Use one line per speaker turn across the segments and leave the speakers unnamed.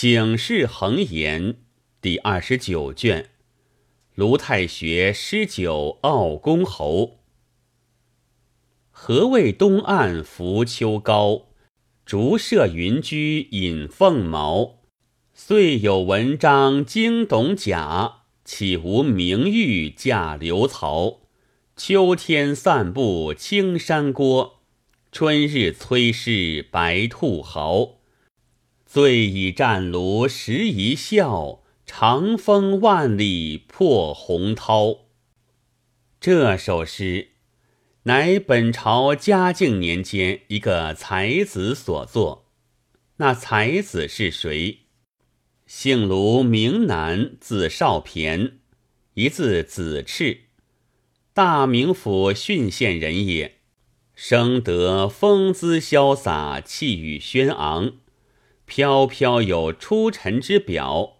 醒世恒言第二十九卷，卢太学诗酒傲公侯。何谓东岸浮秋高？竹舍云居引凤毛。遂有文章惊董甲，岂无名誉驾刘曹？秋天散步青山郭，春日催事白兔嚎。醉倚战炉时一笑，长风万里破洪涛。这首诗乃本朝嘉靖年间一个才子所作。那才子是谁？姓卢，名南，字少骈，一字子赤，大名府浚县人也。生得风姿潇洒，气宇轩昂。飘飘有出尘之表，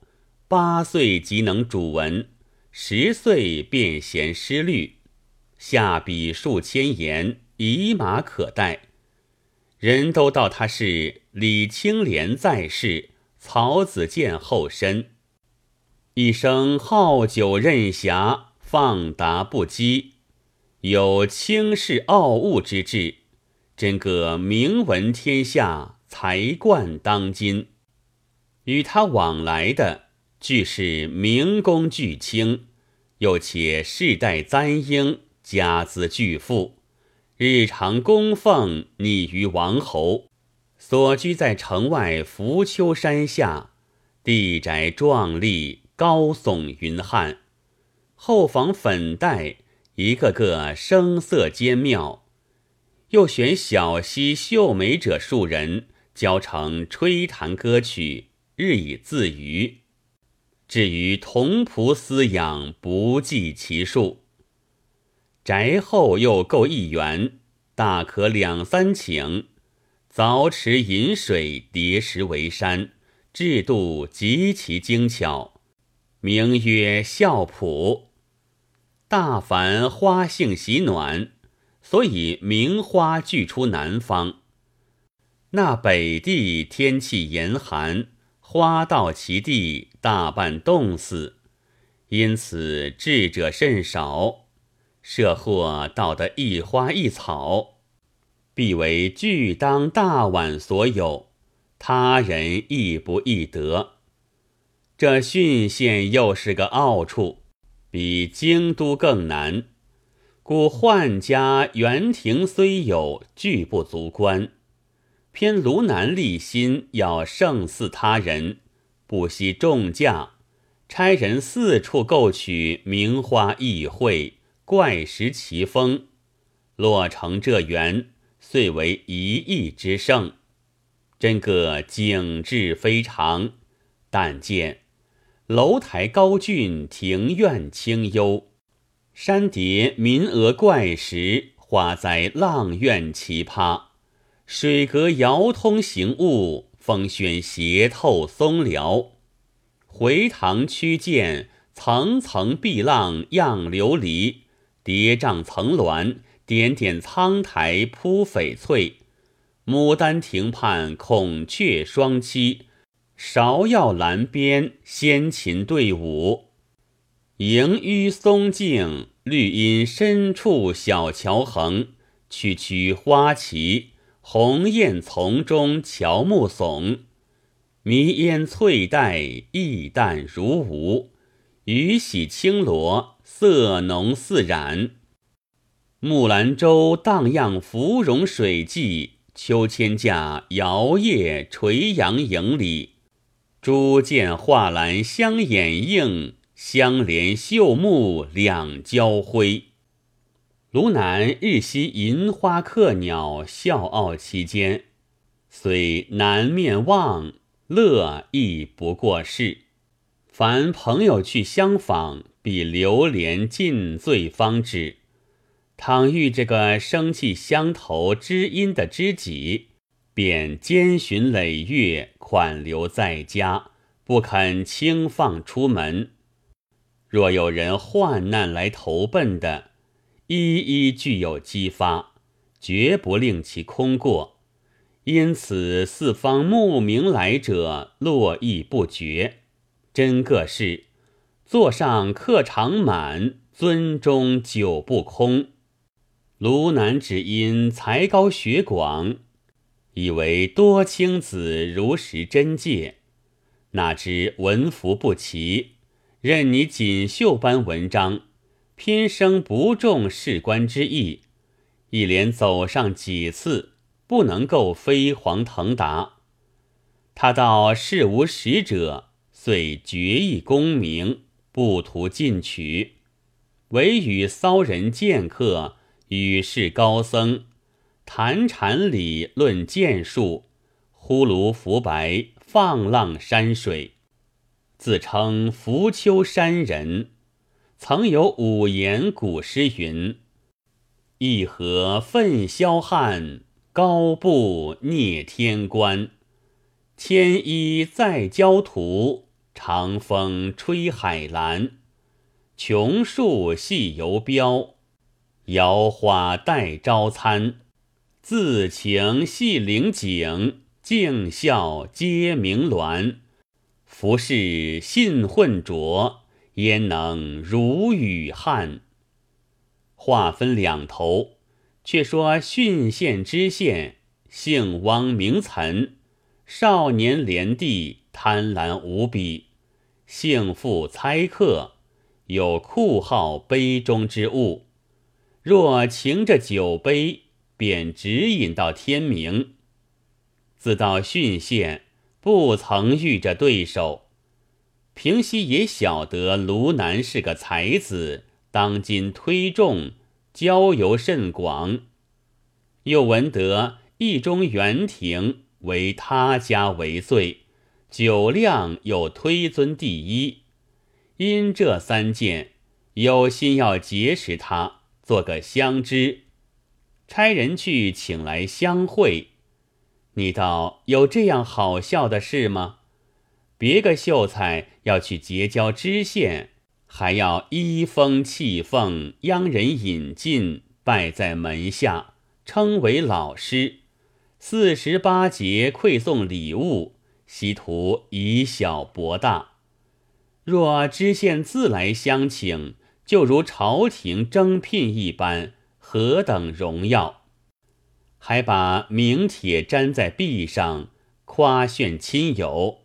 八岁即能主文，十岁便贤诗律，下笔数千言，以马可待。人都道他是李青莲在世，曹子建后身。一生好酒任侠，放达不羁，有轻视傲物之志，真个名闻天下。才冠当今，与他往来的俱是名公巨卿，又且世代簪缨，家资巨富，日常供奉拟于王侯，所居在城外浮丘山下，地宅壮丽，高耸云汉，后房粉黛，一个个声色兼妙，又选小溪秀美者数人。教成吹弹歌曲，日以自娱。至于童仆饲养，不计其数。宅后又构一园，大可两三顷，凿池引水，叠石为山，制度极其精巧，名曰孝圃。大凡花性喜暖，所以名花俱出南方。那北地天气严寒，花到其地大半冻死，因此智者甚少。设或到得一花一草，必为巨当大碗所有，他人亦不易得。这浚县又是个奥处，比京都更难。故宦家园亭虽有，俱不足观。偏卢南立心要胜似他人，不惜重价，差人四处购取名花异卉、怪石奇峰，落成这园，遂为一邑之胜。真个景致非常。但见楼台高峻，庭院清幽，山叠民额怪石，花栽阆苑奇葩。水阁遥通行雾，风轩斜透松辽。回塘曲涧，层层碧浪漾琉璃；叠嶂层峦，点点苍苔铺翡翠。牡丹亭畔孔雀双栖，芍药栏边仙禽对舞。萦纡松径，绿荫深处小桥横，曲曲花旗。鸿雁丛中乔木耸，迷烟翠黛，意淡如无。雨洗青罗，色浓似染。木兰舟荡漾芙蓉水际，秋千架摇曳垂杨影里。朱剑画栏相掩映，相连绣幕两交辉。卢南日夕银花客鸟，笑傲其间，虽南面望，乐亦不过是。凡朋友去相访，必流连尽醉方止。倘遇这个生气相投、知音的知己，便兼寻累月，款留在家，不肯轻放出门。若有人患难来投奔的，一一具有激发，绝不令其空过。因此四方慕名来者络绎不绝。真个是座上客常满，尊中酒不空。卢南只因才高学广，以为多卿子如实真戒，哪知文服不齐，任你锦绣般文章，偏生不中士官之意。一连走上几次，不能够飞黄腾达。他道事无使者，遂决意功名，不图进取，唯与骚人剑客、与世高僧谈禅理、论剑术，呼卢浮白，放浪山水，自称浮丘山人。曾有五言古诗云。一河奋霄汉，高步蹑天关。千衣在郊土，长风吹海澜。琼树系游标，摇花待朝餐。自情系陵景，静笑皆鸣鸾。浮世信混浊，焉能如雨汉？话分两头，却说浚县知县姓汪名岑，少年连地，贪婪无比，性负猜客，有酷好杯中之物，若擎着酒杯，便直饮到天明。自到浚县，不曾遇着对手。平西也晓得卢南是个才子。当今推重，交游甚广，又闻得意中园庭为他家为最，酒量又推尊第一，因这三件，有心要结识他，做个相知，差人去请来相会。你道有这样好笑的事吗？别个秀才要去结交知县。还要依风气奉，央人引进，拜在门下，称为老师。四十八节馈送礼物，希图以小博大。若知县自来相请，就如朝廷征聘一般，何等荣耀！还把名帖粘在壁上，夸炫亲友。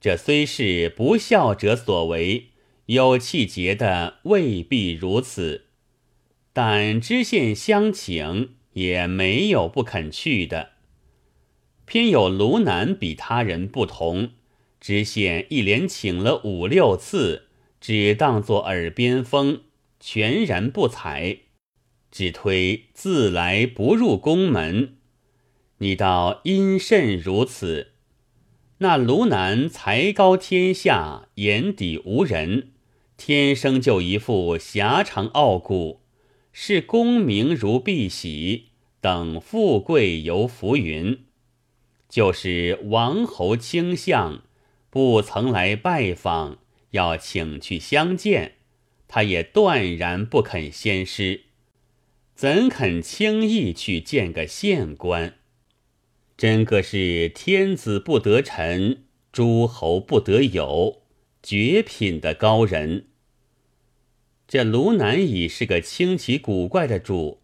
这虽是不孝者所为。有气节的未必如此，但知县相请也没有不肯去的。偏有卢南比他人不同，知县一连请了五六次，只当作耳边风，全然不睬，只推自来不入宫门。你道因甚如此？那卢南才高天下，眼底无人。天生就一副狭长傲骨，视功名如碧玺，等富贵犹浮云。就是王侯卿相，不曾来拜访，要请去相见，他也断然不肯先施，怎肯轻易去见个县官？真个是天子不得臣，诸侯不得友，绝品的高人。这卢南已是个清奇古怪的主，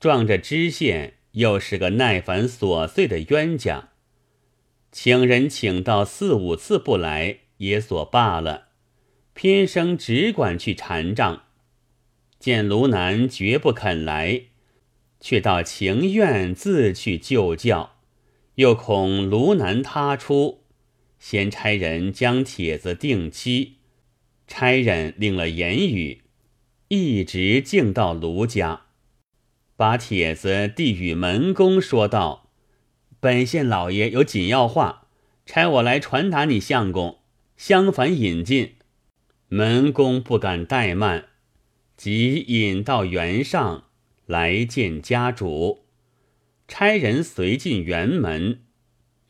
撞着知县又是个耐烦琐碎的冤家，请人请到四五次不来也所罢了，偏生只管去缠账。见卢南绝不肯来，却倒情愿自去就教，又恐卢南他出，先差人将帖子定期，差人令了言语。一直敬到卢家，把帖子递与门公，说道：“本县老爷有紧要话，差我来传达你相公，相反引进。”门公不敢怠慢，即引到园上来见家主。差人随进园门，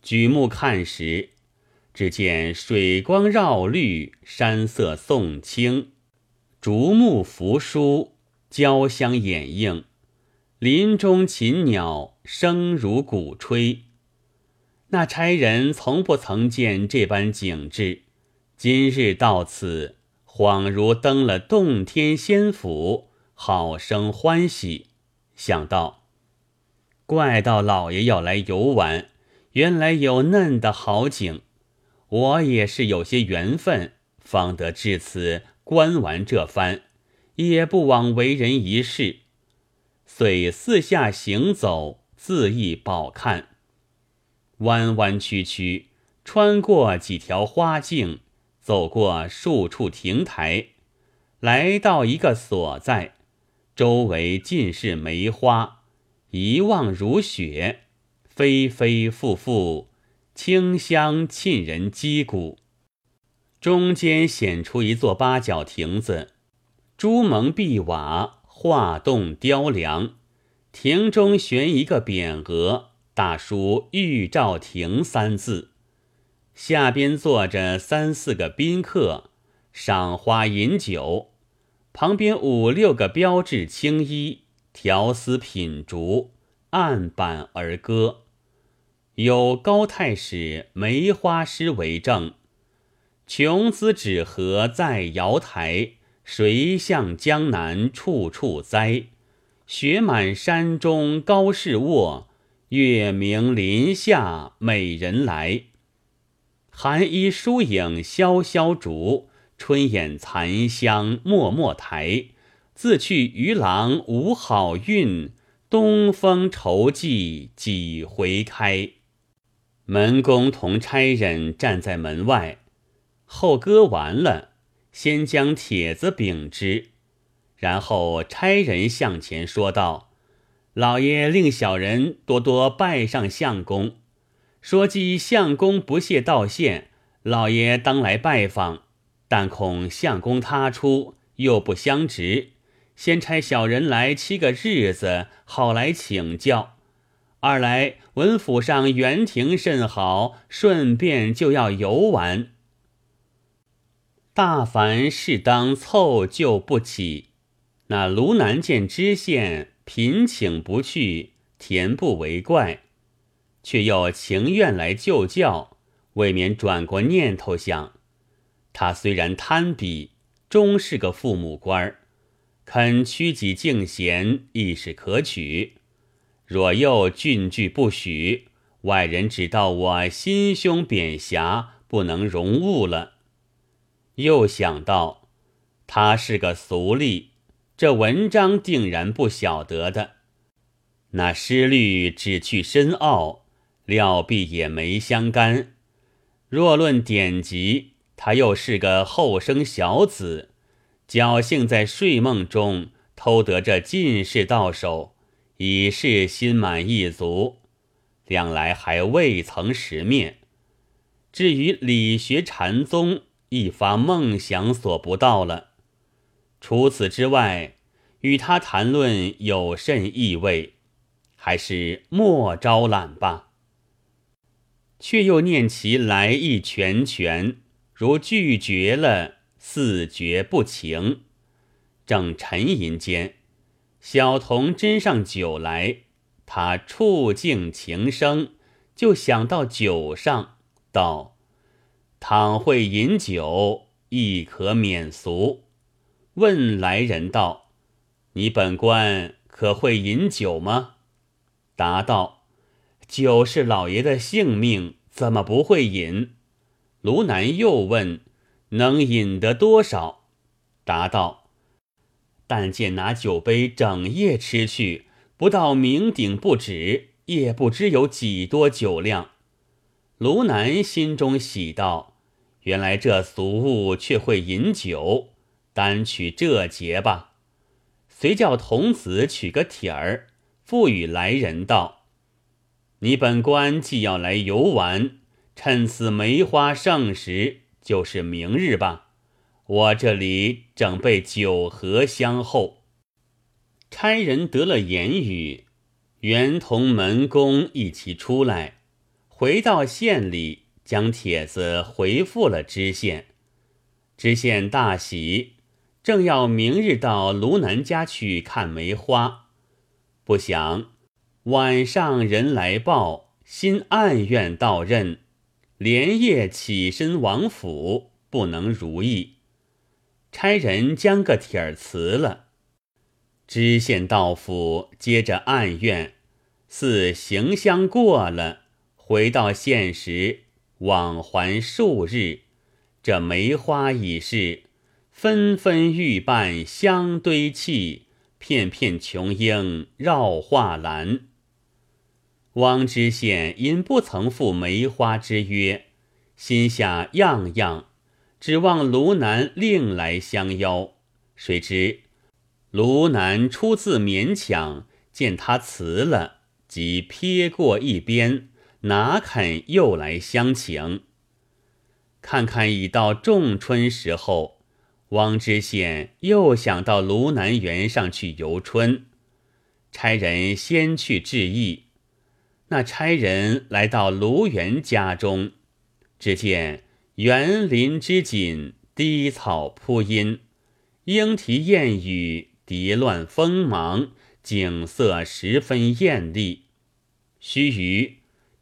举目看时，只见水光绕绿，山色送青。竹木扶疏，交相掩映，林中禽鸟声如鼓吹。那差人从不曾见这般景致，今日到此，恍如登了洞天仙府，好生欢喜。想到，怪道老爷要来游玩，原来有嫩的好景，我也是有些缘分，方得至此观玩这番，也不枉为人一世。遂四下行走，恣意饱看。弯弯曲曲，穿过几条花径，走过数处亭台，来到一个所在，周围尽是梅花，一望如雪，飞飞复复，清香沁人肌骨。中间显出一座八角亭子，朱蒙碧瓦，画栋雕梁，亭中悬一个匾额。大书“玉照亭”三字，下边坐着三四个宾客，赏花饮酒；旁边五六个标志青衣，调丝品竹，案板而歌。有高太史梅花诗为证：“琼姿纸盒在瑶台，谁向江南处处栽？雪满山中高士卧。”月明林下美人来，寒衣疏影萧萧竹，春眼残香脉脉台。自去渔郎无好运，东风愁寄几回开。门公同差人站在门外，后歌完了，先将帖子禀之，然后差人向前说道。老爷令小人多多拜上相公，说既相公不屑道谢，老爷当来拜访，但恐相公他出又不相值，先差小人来七个日子，好来请教。二来文府上园亭甚好，顺便就要游玩。大凡事当凑就不起，那卢南见知县。贫请不去，田不为怪，却又情愿来就教，未免转过念头想：他虽然贪比，终是个父母官儿，肯屈己敬贤，亦是可取。若又郡拒不许，外人只道我心胸扁狭，不能容物了。又想到，他是个俗吏。这文章定然不晓得的，那诗律只去深奥，料必也没相干。若论典籍，他又是个后生小子，侥幸在睡梦中偷得这进士到手，已是心满意足。两来还未曾识面。至于理学禅宗，一发梦想所不到了。除此之外，与他谈论有甚意味？还是莫招揽吧。却又念其来意全全，如拒绝了，四觉不情。正沉吟间，小童斟上酒来，他触境情生，就想到酒上，道：“倘会饮酒，亦可免俗。”问来人道：“你本官可会饮酒吗？”答道：“酒是老爷的性命，怎么不会饮？”卢南又问：“能饮得多少？”答道：“但见拿酒杯整夜吃去，不到酩酊不止，也不知有几多酒量。”卢南心中喜道：“原来这俗物却会饮酒。”单取这节吧，遂叫童子取个帖儿，付与来人道：“你本官既要来游玩，趁此梅花盛时，就是明日吧。我这里整备酒和香候。”差人得了言语，原同门公一起出来，回到县里，将帖子回复了知县。知县大喜。正要明日到卢南家去看梅花，不想晚上人来报，新暗院到任，连夜起身往府，不能如意。差人将个帖儿辞了。知县到府，接着暗怨，似行香过了，回到县时，往还数日，这梅花已是纷纷欲瓣相堆砌。片片琼英绕画栏。汪知县因不曾赴梅花之约，心下样样，指望卢南另来相邀。谁知卢南出自勉强，见他辞了，即撇过一边，哪肯又来相请？看看已到仲春时候。汪知县又想到卢南园上去游春，差人先去致意。那差人来到卢园家中，只见园林之锦，低草铺阴，莺啼燕语，蝶乱锋芒，景色十分艳丽。须臾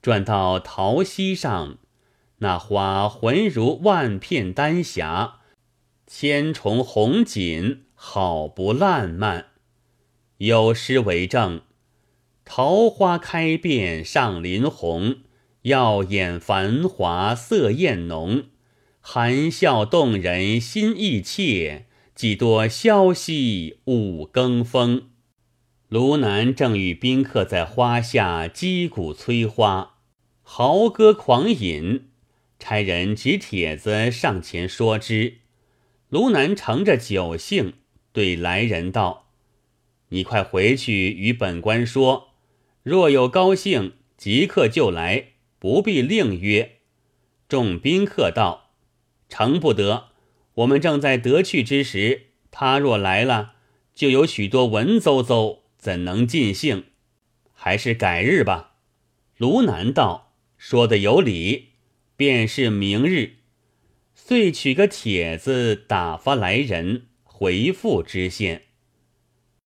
转到桃溪上，那花浑如万片丹霞。千重红锦，好不烂漫。有诗为证：“桃花开遍上林红，耀眼繁华色艳浓。含笑动人心意切，几多消息五更风。”卢南正与宾客在花下击鼓催花，豪歌狂饮。差人执帖子上前说之。卢南乘着酒兴，对来人道：“你快回去与本官说，若有高兴，即刻就来，不必另约。”众宾客道：“成不得，我们正在得去之时，他若来了，就有许多文绉绉，怎能尽兴？还是改日吧。”卢南道：“说的有理，便是明日。”遂取个帖子打发来人回复知县。